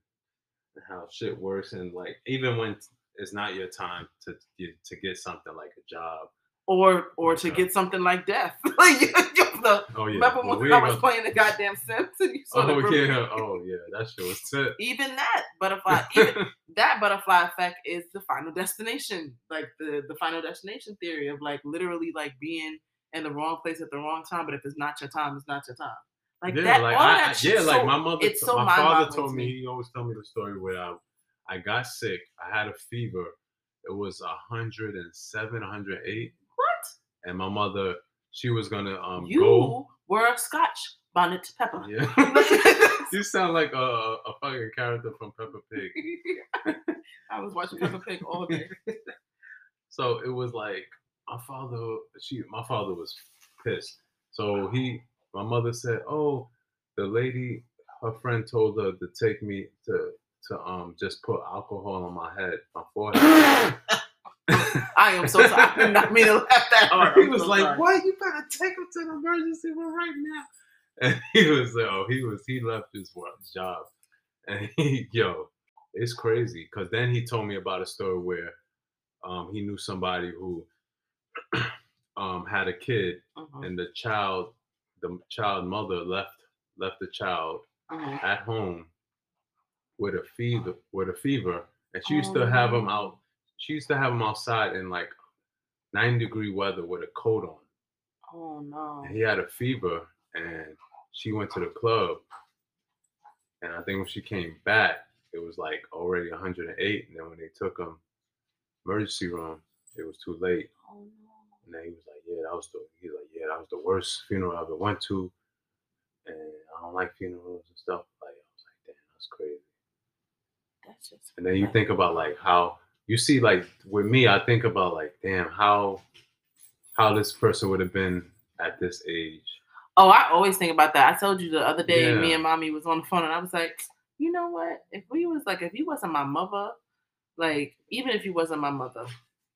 how shit works, and like even when it's not your time to get to get something like a job. or or to get something like death. <laughs> like you- you- the- Oh yeah, remember well, when we I was gonna- playing the goddamn Sims and you saw Oh group- yeah, oh yeah, that shit was it. Even that butterfly, even that butterfly effect is the final destination, like the the final destination theory of like literally like being in the wrong place at the wrong time. But if it's not your time, it's not your time. Like yeah, that, like all I, that shit. yeah, like my mother, it's so my father told me. me. He always told me the story where I, I got sick. I had a fever. It was hundred and seven, hundred eight, what and my mother, she was gonna um you go. were a Scotch bonnet to pepper. Yeah, <laughs> <laughs> you sound like a, a a fucking character from Peppa Pig. <laughs> I was watching Peppa Pig all day. So it was like my father. She, my father was pissed. So he, my mother said, "Oh, the lady, her friend told her to take me to to um just put alcohol on my head, my forehead." <laughs> I am so sorry. I did not mean to laugh that hard. he was so like, sorry. "What? You better take him to the emergency room right now." <laughs> And he was like, "Oh, he was. He left his job, and <laughs> he, yo, it's crazy." Because then he told me about a story where um, he knew somebody who <clears throat> um, had a kid, Mhm, and the child, the child mother left left the child mhm. at home with a fever, with a fever, and she used to have him Oh. out. She used to have him outside in like nine degree weather with a coat on. Oh no. And he had a fever, and she went to the club. And I think when she came back, it was like already 108. And then when they took him emergency room, it was too late. Oh no. And then he was like, "Yeah, that was the." He's like, "Yeah, that was the worst funeral I ever went to." And I don't like funerals and stuff. Like I was like, "Damn, that's crazy." That's just. And then you think about like how you see like with me, I think about like, damn, how how this person would have been at this age. Oh, I always think about that. I told you the other day, me and mommy was on the phone, and I was like, you know what? If we was like, if you wasn't my mother, like even if you wasn't my mother,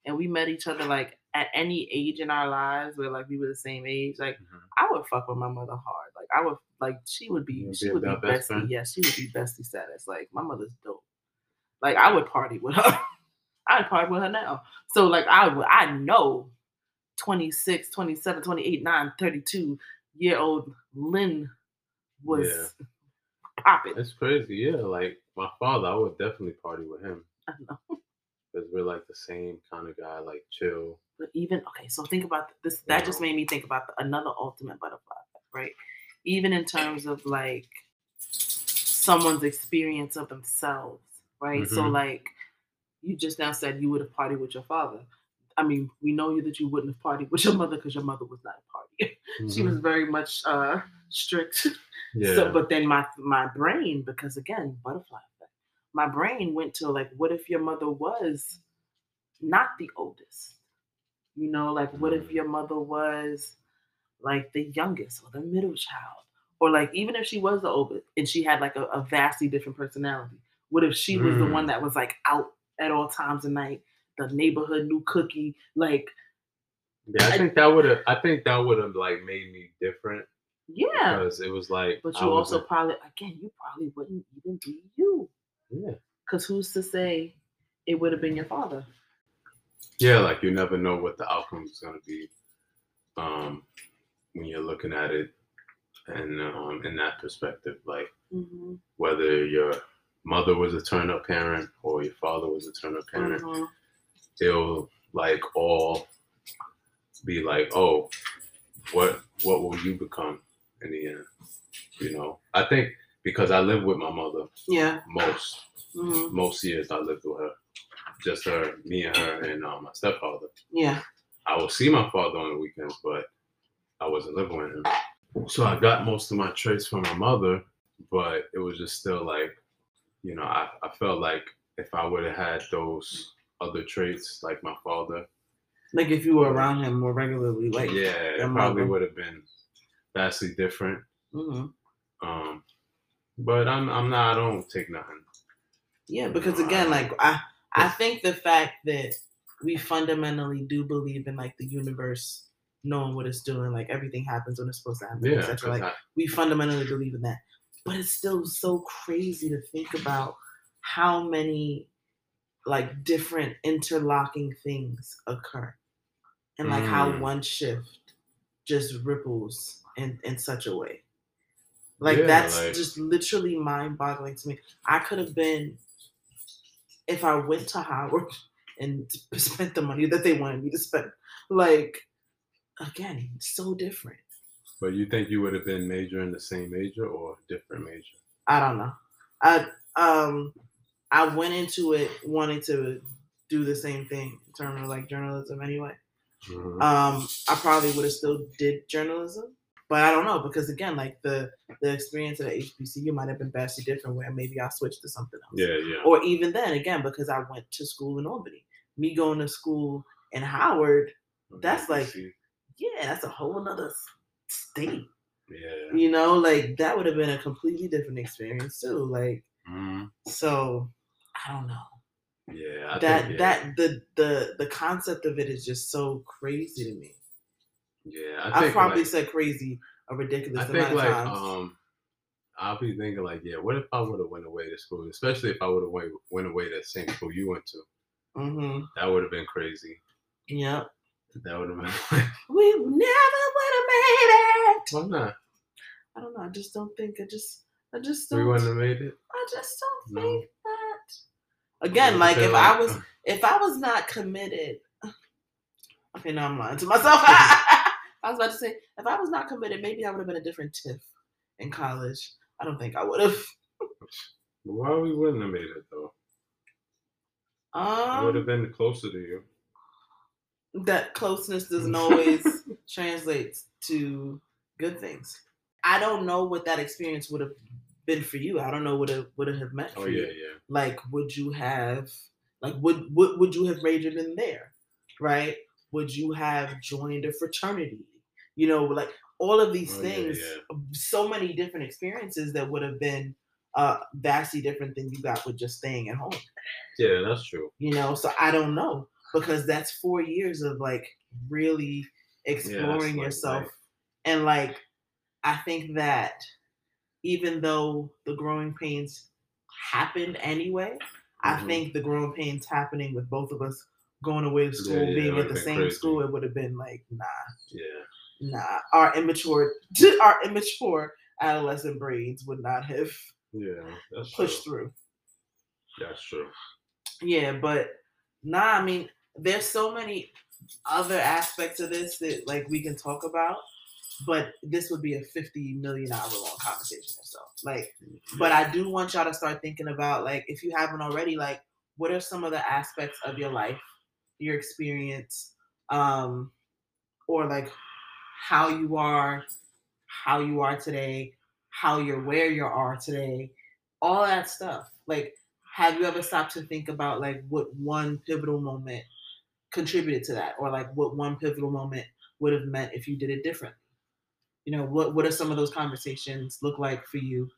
and we met each other like at any age in our lives where like we were the same age, like Mhm. I would fuck with my mother hard. Like I would like she would be she be would be best bestie. friend? Yeah, she would be bestie status. Like my mother's dope. Like I would party with her. <laughs> I'd party with her now. So like I would I know 26, 27, 28, 9, 32 year old Lynn was Yeah. popping. It's crazy, yeah. Like my father, I would definitely party with him I know. Because we're like the same kind of guy, like chill. But even okay, so think about this. That just made me think about the, another ultimate butterfly right? Even in terms of like someone's experience of themselves, right? So Mhm. like you just now said you would have partied with your father. I mean, we know you that you wouldn't have partied with your mother because your mother was not a party. <laughs> she was very much uh strict. <laughs> Mm-hmm. yeah. So, but then my my brain, because again, butterfly my brain went to like, what if your mother was not the oldest? You know, like what if your mother was like the youngest or the middle child? Or like even if she was the oldest and she had like a, a vastly different personality, what if she was the Mm. one that was like out at all times of night, the neighborhood new cookie, like yeah, I think that would have. I think that would have like made me different yeah. because it was like. But you also probably again, you probably wouldn't even be you. Yeah. Because who's to say it would have been your father? Yeah, like you never know what the outcome is going to be um, when you're looking at it, and um, in that perspective, like Mm-hmm. whether your mother was a turn-up parent or your father was a turn-up parent, Mhm. it'll like all be like, oh, what what will you become in the end? You know, I think because I live with my mother Yeah. most Mhm. most years, I lived with her, just her, me and her, and uh, my stepfather. Yeah. I would see my father on the weekends, but I wasn't living with him. So I got most of my traits from my mother, but it was just still like, you know, I, I felt like if I would have had those other traits like my father, Like if you were around him more regularly, like yeah, it probably would have been vastly different. Mhm. Um, but I'm I'm not. I don't take nothing. Yeah, because again, like I I think the fact that we fundamentally do believe in like the universe knowing what it's doing, like everything happens when it's supposed to happen, Yeah, etc. Like I- we fundamentally believe in that. But it's still so crazy to think about how many like different interlocking things occur. And like how Mm. one shift just ripples in, in such a way. Like Yeah, that's like- just literally mind boggling to me. I could have been if I went to Howard <laughs> and <laughs> spent the money that they wanted me to spend. Like again, so different. but you think you would have been majoring the same major or different major? I don't know. I um I went into it wanting to do the same thing in terms of like journalism anyway. Mhm. Um I probably would have still did journalism. But I don't know because again, like the the experience at HBCU might have been vastly different where maybe I switched to something else. yeah, yeah. Or even then, again, because I went to school in Albany. Me going to school in Howard, that's like- yeah, that's a whole nother state. yeah. You know, like that would have been a completely different experience too. Like Mhm. so I don't know. Yeah, I that think, yeah. that the the the concept of it is just so crazy to me. Yeah, I I probably like, said crazy a ridiculous I amount think of like times. um, I'll be thinking like, yeah, what if I would have went away to school, especially if I would have went went away to the same school you went to. mm-hmm. That would have been crazy. Yep. That would have been <laughs> like, We never would have made it. why not? I don't know. I just don't think. I just. I just We don't. wouldn't have made it. I just don't No. think that. Again, like if I was if I was not committed. <sighs> Okay, now I'm lying to myself. <laughs> I was about to say if I was not committed, maybe I would have been a different tiff in college. I don't think I would have. <laughs> why we wouldn't have made it though? I would have Um, been closer to you. that closeness doesn't <laughs> always translate to good things. I don't know what that experience would have been for you. I don't know what it would have meant Oh for yeah, you. yeah. like would you have like would would, would you have majored in there right would you have joined a fraternity you know like all of these Oh, things yeah. so many different experiences that would have been uh vastly different than you got with just staying at home Yeah, that's true. you know so i don't know because that's four years of like really exploring like yourself life. and like i think that even though the growing pains happened anyway i Mhm. think the growing pains happening with both of us going away to school Yeah, yeah, being at the same crazy. school it would have been like nah Yeah. Nah our immature <laughs> our immature adolescent brains would not have Yeah. That's pushed true. through That's true. Yeah, but nah, I mean, there's so many other aspects of this that like we can talk about, but this would be a 50 million hour long conversation or so. Like, but I do want y'all to start thinking about like if you haven't already, like, what are some of the aspects of your life your experience, um, or like how you are, how you are today, how you're where you are today, all that stuff. Like, have you ever stopped to think about like what one pivotal moment contributed to that, or like what one pivotal moment would have meant if you did it differently? You know, what what are some of those conversations look like for you?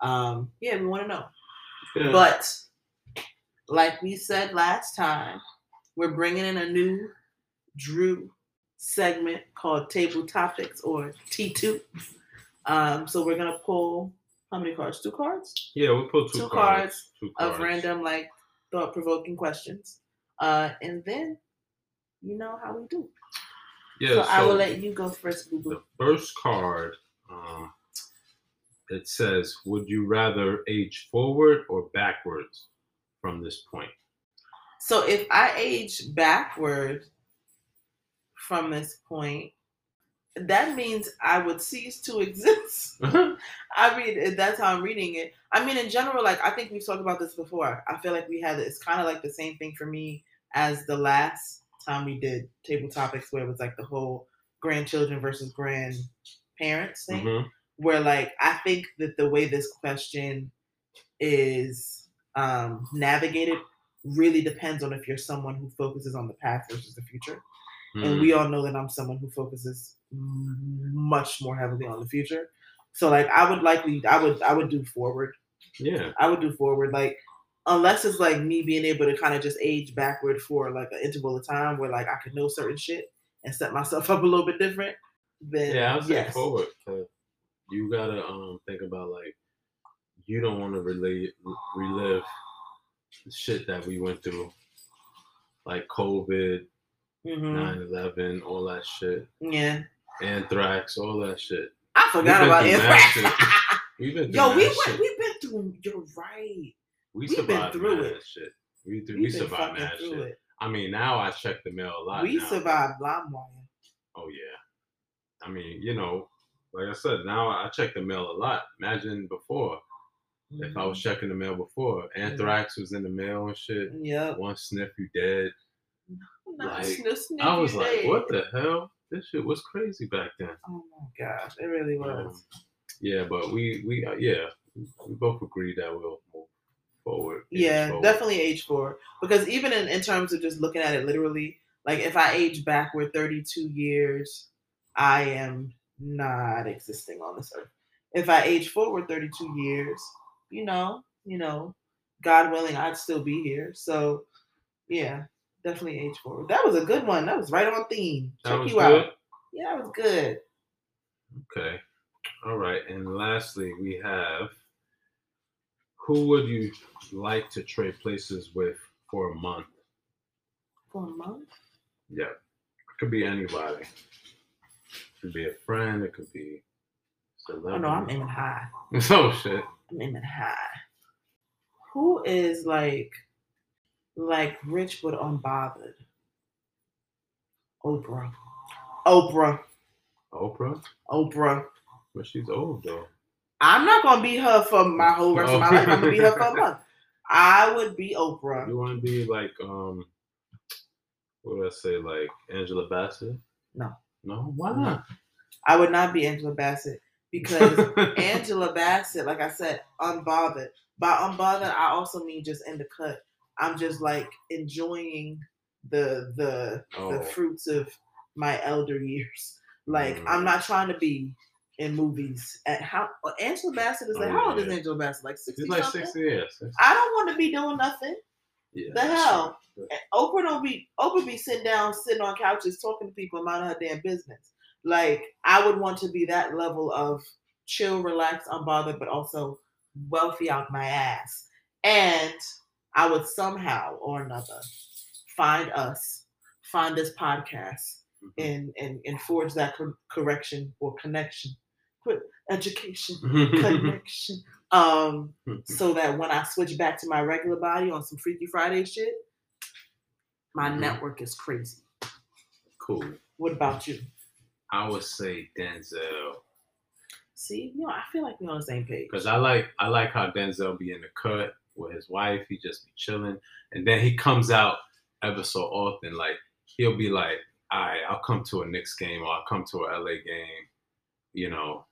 Um, yeah, we want to know. Yeah. But like we said last time, we're bringing in a new Drew segment called Table Topics or T2. Um, so we're gonna pull how many cards? Two cards yeah, we'll put two, two cards. Two of cards. random like thought provoking questions. Uh, and then you know how we do. Yeah, so, I will let you go first, Boo the first card. Um, it says, "Would you rather age forward or backwards from this point?" So if I age backward from this point, that means I would cease to exist. <laughs> I mean, that's how I'm reading it. I mean, in general, like I think we've talked about this before. I feel like we had it's kind of like the same thing for me as the last time we did table topics, where it was like the whole grandchildren versus grandparents thing. Mhm. Where like I think that the way this question is um, navigated really depends on if you're someone who focuses on the past versus the future and Mm. we all know that I'm someone who focuses much more heavily on the future. So like I would likely I would I would do forward. yeah, I would do forward like unless it's like me being able to kind of just age backward for like an interval of time where like I could know certain shit and set myself <laughs> up a little bit different. Then yeah. I'll say yes. forward. You gotta um think about like you don't want to relive relive shit that we went through, like COVID, Mhm. 9/11, all that shit, Yeah, anthrax, all that shit. I forgot about anthrax. <laughs> We've been through Yo, we went, shit. we've been through. You're right. We we've been through it. shit. We, th- We've we been survived through shit. it. I mean, now I check the mail a lot. We now. survived LimeWire. Oh yeah. I mean, you know, like I said, now I check the mail a lot. Imagine before, if I was Mm-hmm. checking the mail before, anthrax was in the mail and shit. Yeah. One sniff, you dead. Like, I was like, dead. what the hell? This shit was crazy back then. Oh my gosh, it really was. Um, yeah, but we we uh, yeah, we both agreed that we'll move forward. yeah, forward. definitely age forward. Because even in, in terms of just looking at it literally, like if I age backward 32 years, I am not existing on this earth. If I age forward 32 years, you know, you know, God willing, I'd still be here. So yeah, definitely age forward. That was a good one. That was right on theme. That Check you good? out. Yeah, that was good. Okay. All right. And lastly, we have who would you like to trade places with for a month? For a month? Yeah. It could be anybody. It could be a friend. It could be Oh no, I'm aiming high. <laughs> oh shit. I'm aiming high. Who is like like rich but unbothered? Oprah. Oprah. Oprah? Oprah. But she's old though. I'm not gonna be her for my whole rest of my life. I'm gonna be her for a <laughs> month. I would be Oprah. You want to be like um, what do I say? Like Angela Bassett? No. No. Why not? I would not be Angela Bassett because <laughs> Angela Bassett, like I said, unbothered. By unbothered, I also mean just in the cut. I'm just like enjoying the the Oh. the fruits of my elder years. Like Mm. I'm not trying to be in movies. At how Angela Bassett is like Oh, how old yeah. is Angela Bassett? Like sixty She's like sixty. I don't want to be doing nothing. Yeah. The hell? true. And Oprah don't be Oprah be sitting down, sitting on couches, talking to people, minding her damn business. Like I would want to be that level of chill, relaxed, unbothered, but also wealthy out my ass. And I would somehow or another find us, find this podcast, Mhm. and and and forge that cor- correction or connection, Put education <laughs> Mm-hmm. connection. Um, so that when I switch back to my regular body on some Freaky Friday shit, my Mhm. network is crazy. cool. What about you? I would say Denzel See, you know, I feel like we're on the same page. because I like I like how Denzel be in the cut with his wife. He just be chilling, and then he comes out ever so often. Like he'll be like, "All right, I'll come to a Knicks game or I'll come to a LA game," you know,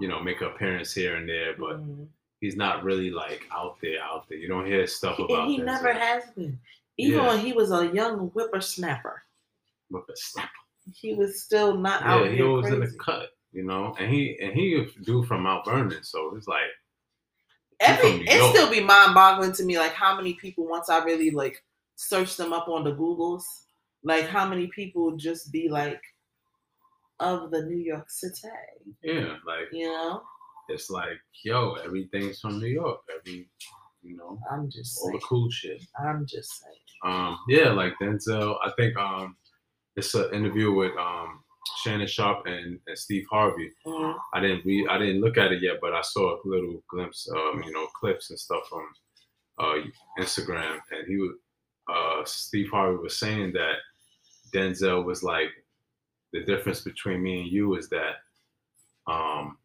you know, make an appearance here and there, but Mhm. he's not really like out there, out there. You don't hear stuff about And he that. never has been. Even Yeah. when he was a young whippersnapper, snap. he was still not out Yeah, he was crazy. in the cut, you know, and he and he a dude from Mount Vernon, so it's like, Every it still be mind boggling to me, like how many people once I really like search them up on the Googles, like how many people just be like of the New York City, yeah, like you know? it's like, yo, everything's from New York, every, you know, I'm just all the cool shit. I'm just saying. Um, yeah, like Denzel. I think um, it's an interview with um Shannon Sharpe and, and Steve Harvey. Mhm. I didn't read, I didn't look at it yet, but I saw a little glimpse, um, you know, clips and stuff from uh Instagram, and he was, uh, Steve Harvey was saying that Denzel was like, the difference between me and you is that, um,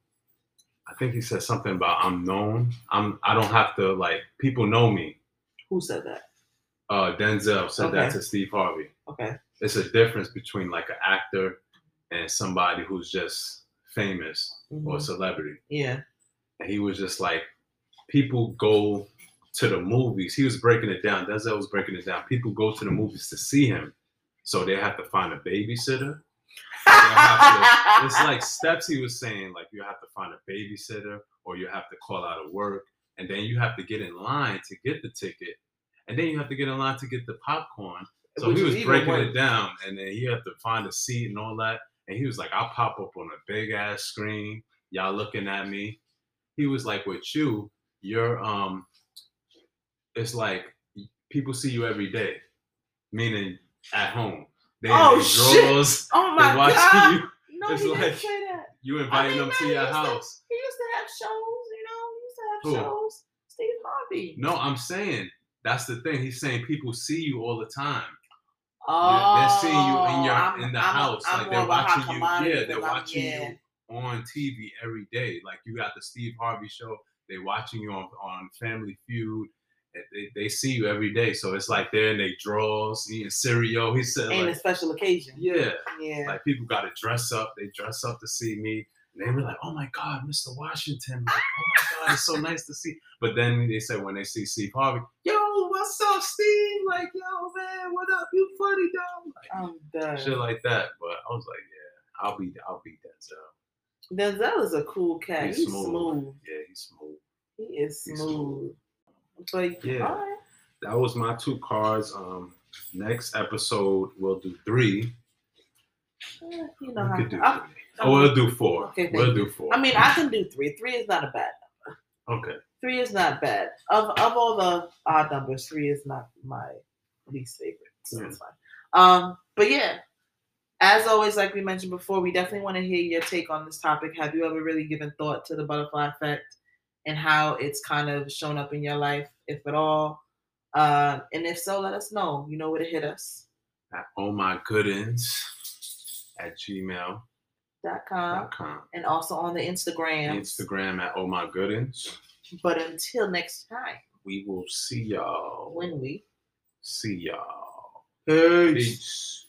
I think he said something about I'm known. I'm I don't have to like people know me. Who said that? Uh, Denzel said that to Steve Harvey. Okay. It's a difference between like an actor and somebody who's just famous or a Mhm. celebrity. Yeah. And he was just like, people go to the movies. He was breaking it down. Denzel was breaking it down. People go to the movies to see him, so they have to find a babysitter. to- It's like steps he was saying, like you have to find a babysitter or you have to call out of work, and then you have to get in line to get the ticket, and then you have to get in line to get the popcorn. So Which he was breaking it down, and then he had to find a seat and all that. And he was like, "I'll pop up on a big ass screen. Y'all looking at me." He was like, "With you, you're um, it's like people see you every day, meaning at home. They in Oh, drawers, Oh my watching god. you. No, It's he like- didn't say that. You I inviting mean, them man, to your used to- house. He used to have shows, you know. He used to have Who? shows. Steve Harvey. No, I'm saying that's the thing. He's saying people see you all the time. Oh, they're seeing you in your I'm- in the I'm- house, I'm like they're of a hot watching you. Yeah, they're watching yeah. you on TV every day. Like you got the Steve Harvey show. They're watching you on, on Family Feud. They, they see you every day, so it's like they're in their drawers eating cereal. He said, Ain't a special occasion. yeah, Yeah. like people got to dress up. They dress up to see me. And they were like, "Oh my God, Mr. Washington! Like, oh my God, it's so nice to see." But then they said when they see Steve Harvey, "Yo, what's up, Steve? Like, yo, man, what up? You funny dog?" Like, I'm done. shit like that. But I was like, "Yeah, I'll be, I'll be Denzel. Denzel is a cool cat. He's, smooth. Yeah, he's smooth." He is He's smooth. But Yeah. right. That was my two cards. Um, next episode we'll do three. Eh, You know We how Oh, we'll do four. Okay, we'll do four. I mean, I can do three. Three is not a bad. Number. Okay. Three is not bad. Of of all the odd numbers, three is not my least favorite. So it's fine. Um, but yeah, as always, like we mentioned before, we definitely want to hear your take on this topic. Have you ever really given thought to the butterfly effect and how it's kind of shown up in your life, if at all? Uh, and if so, let us know. You know where to hit us. At oh my goodens at gmail.com. Dot com and also on the Instagram. Instagram at oh my goodens. But until next time, We will see y'all. when we See y'all. Peace. Peace.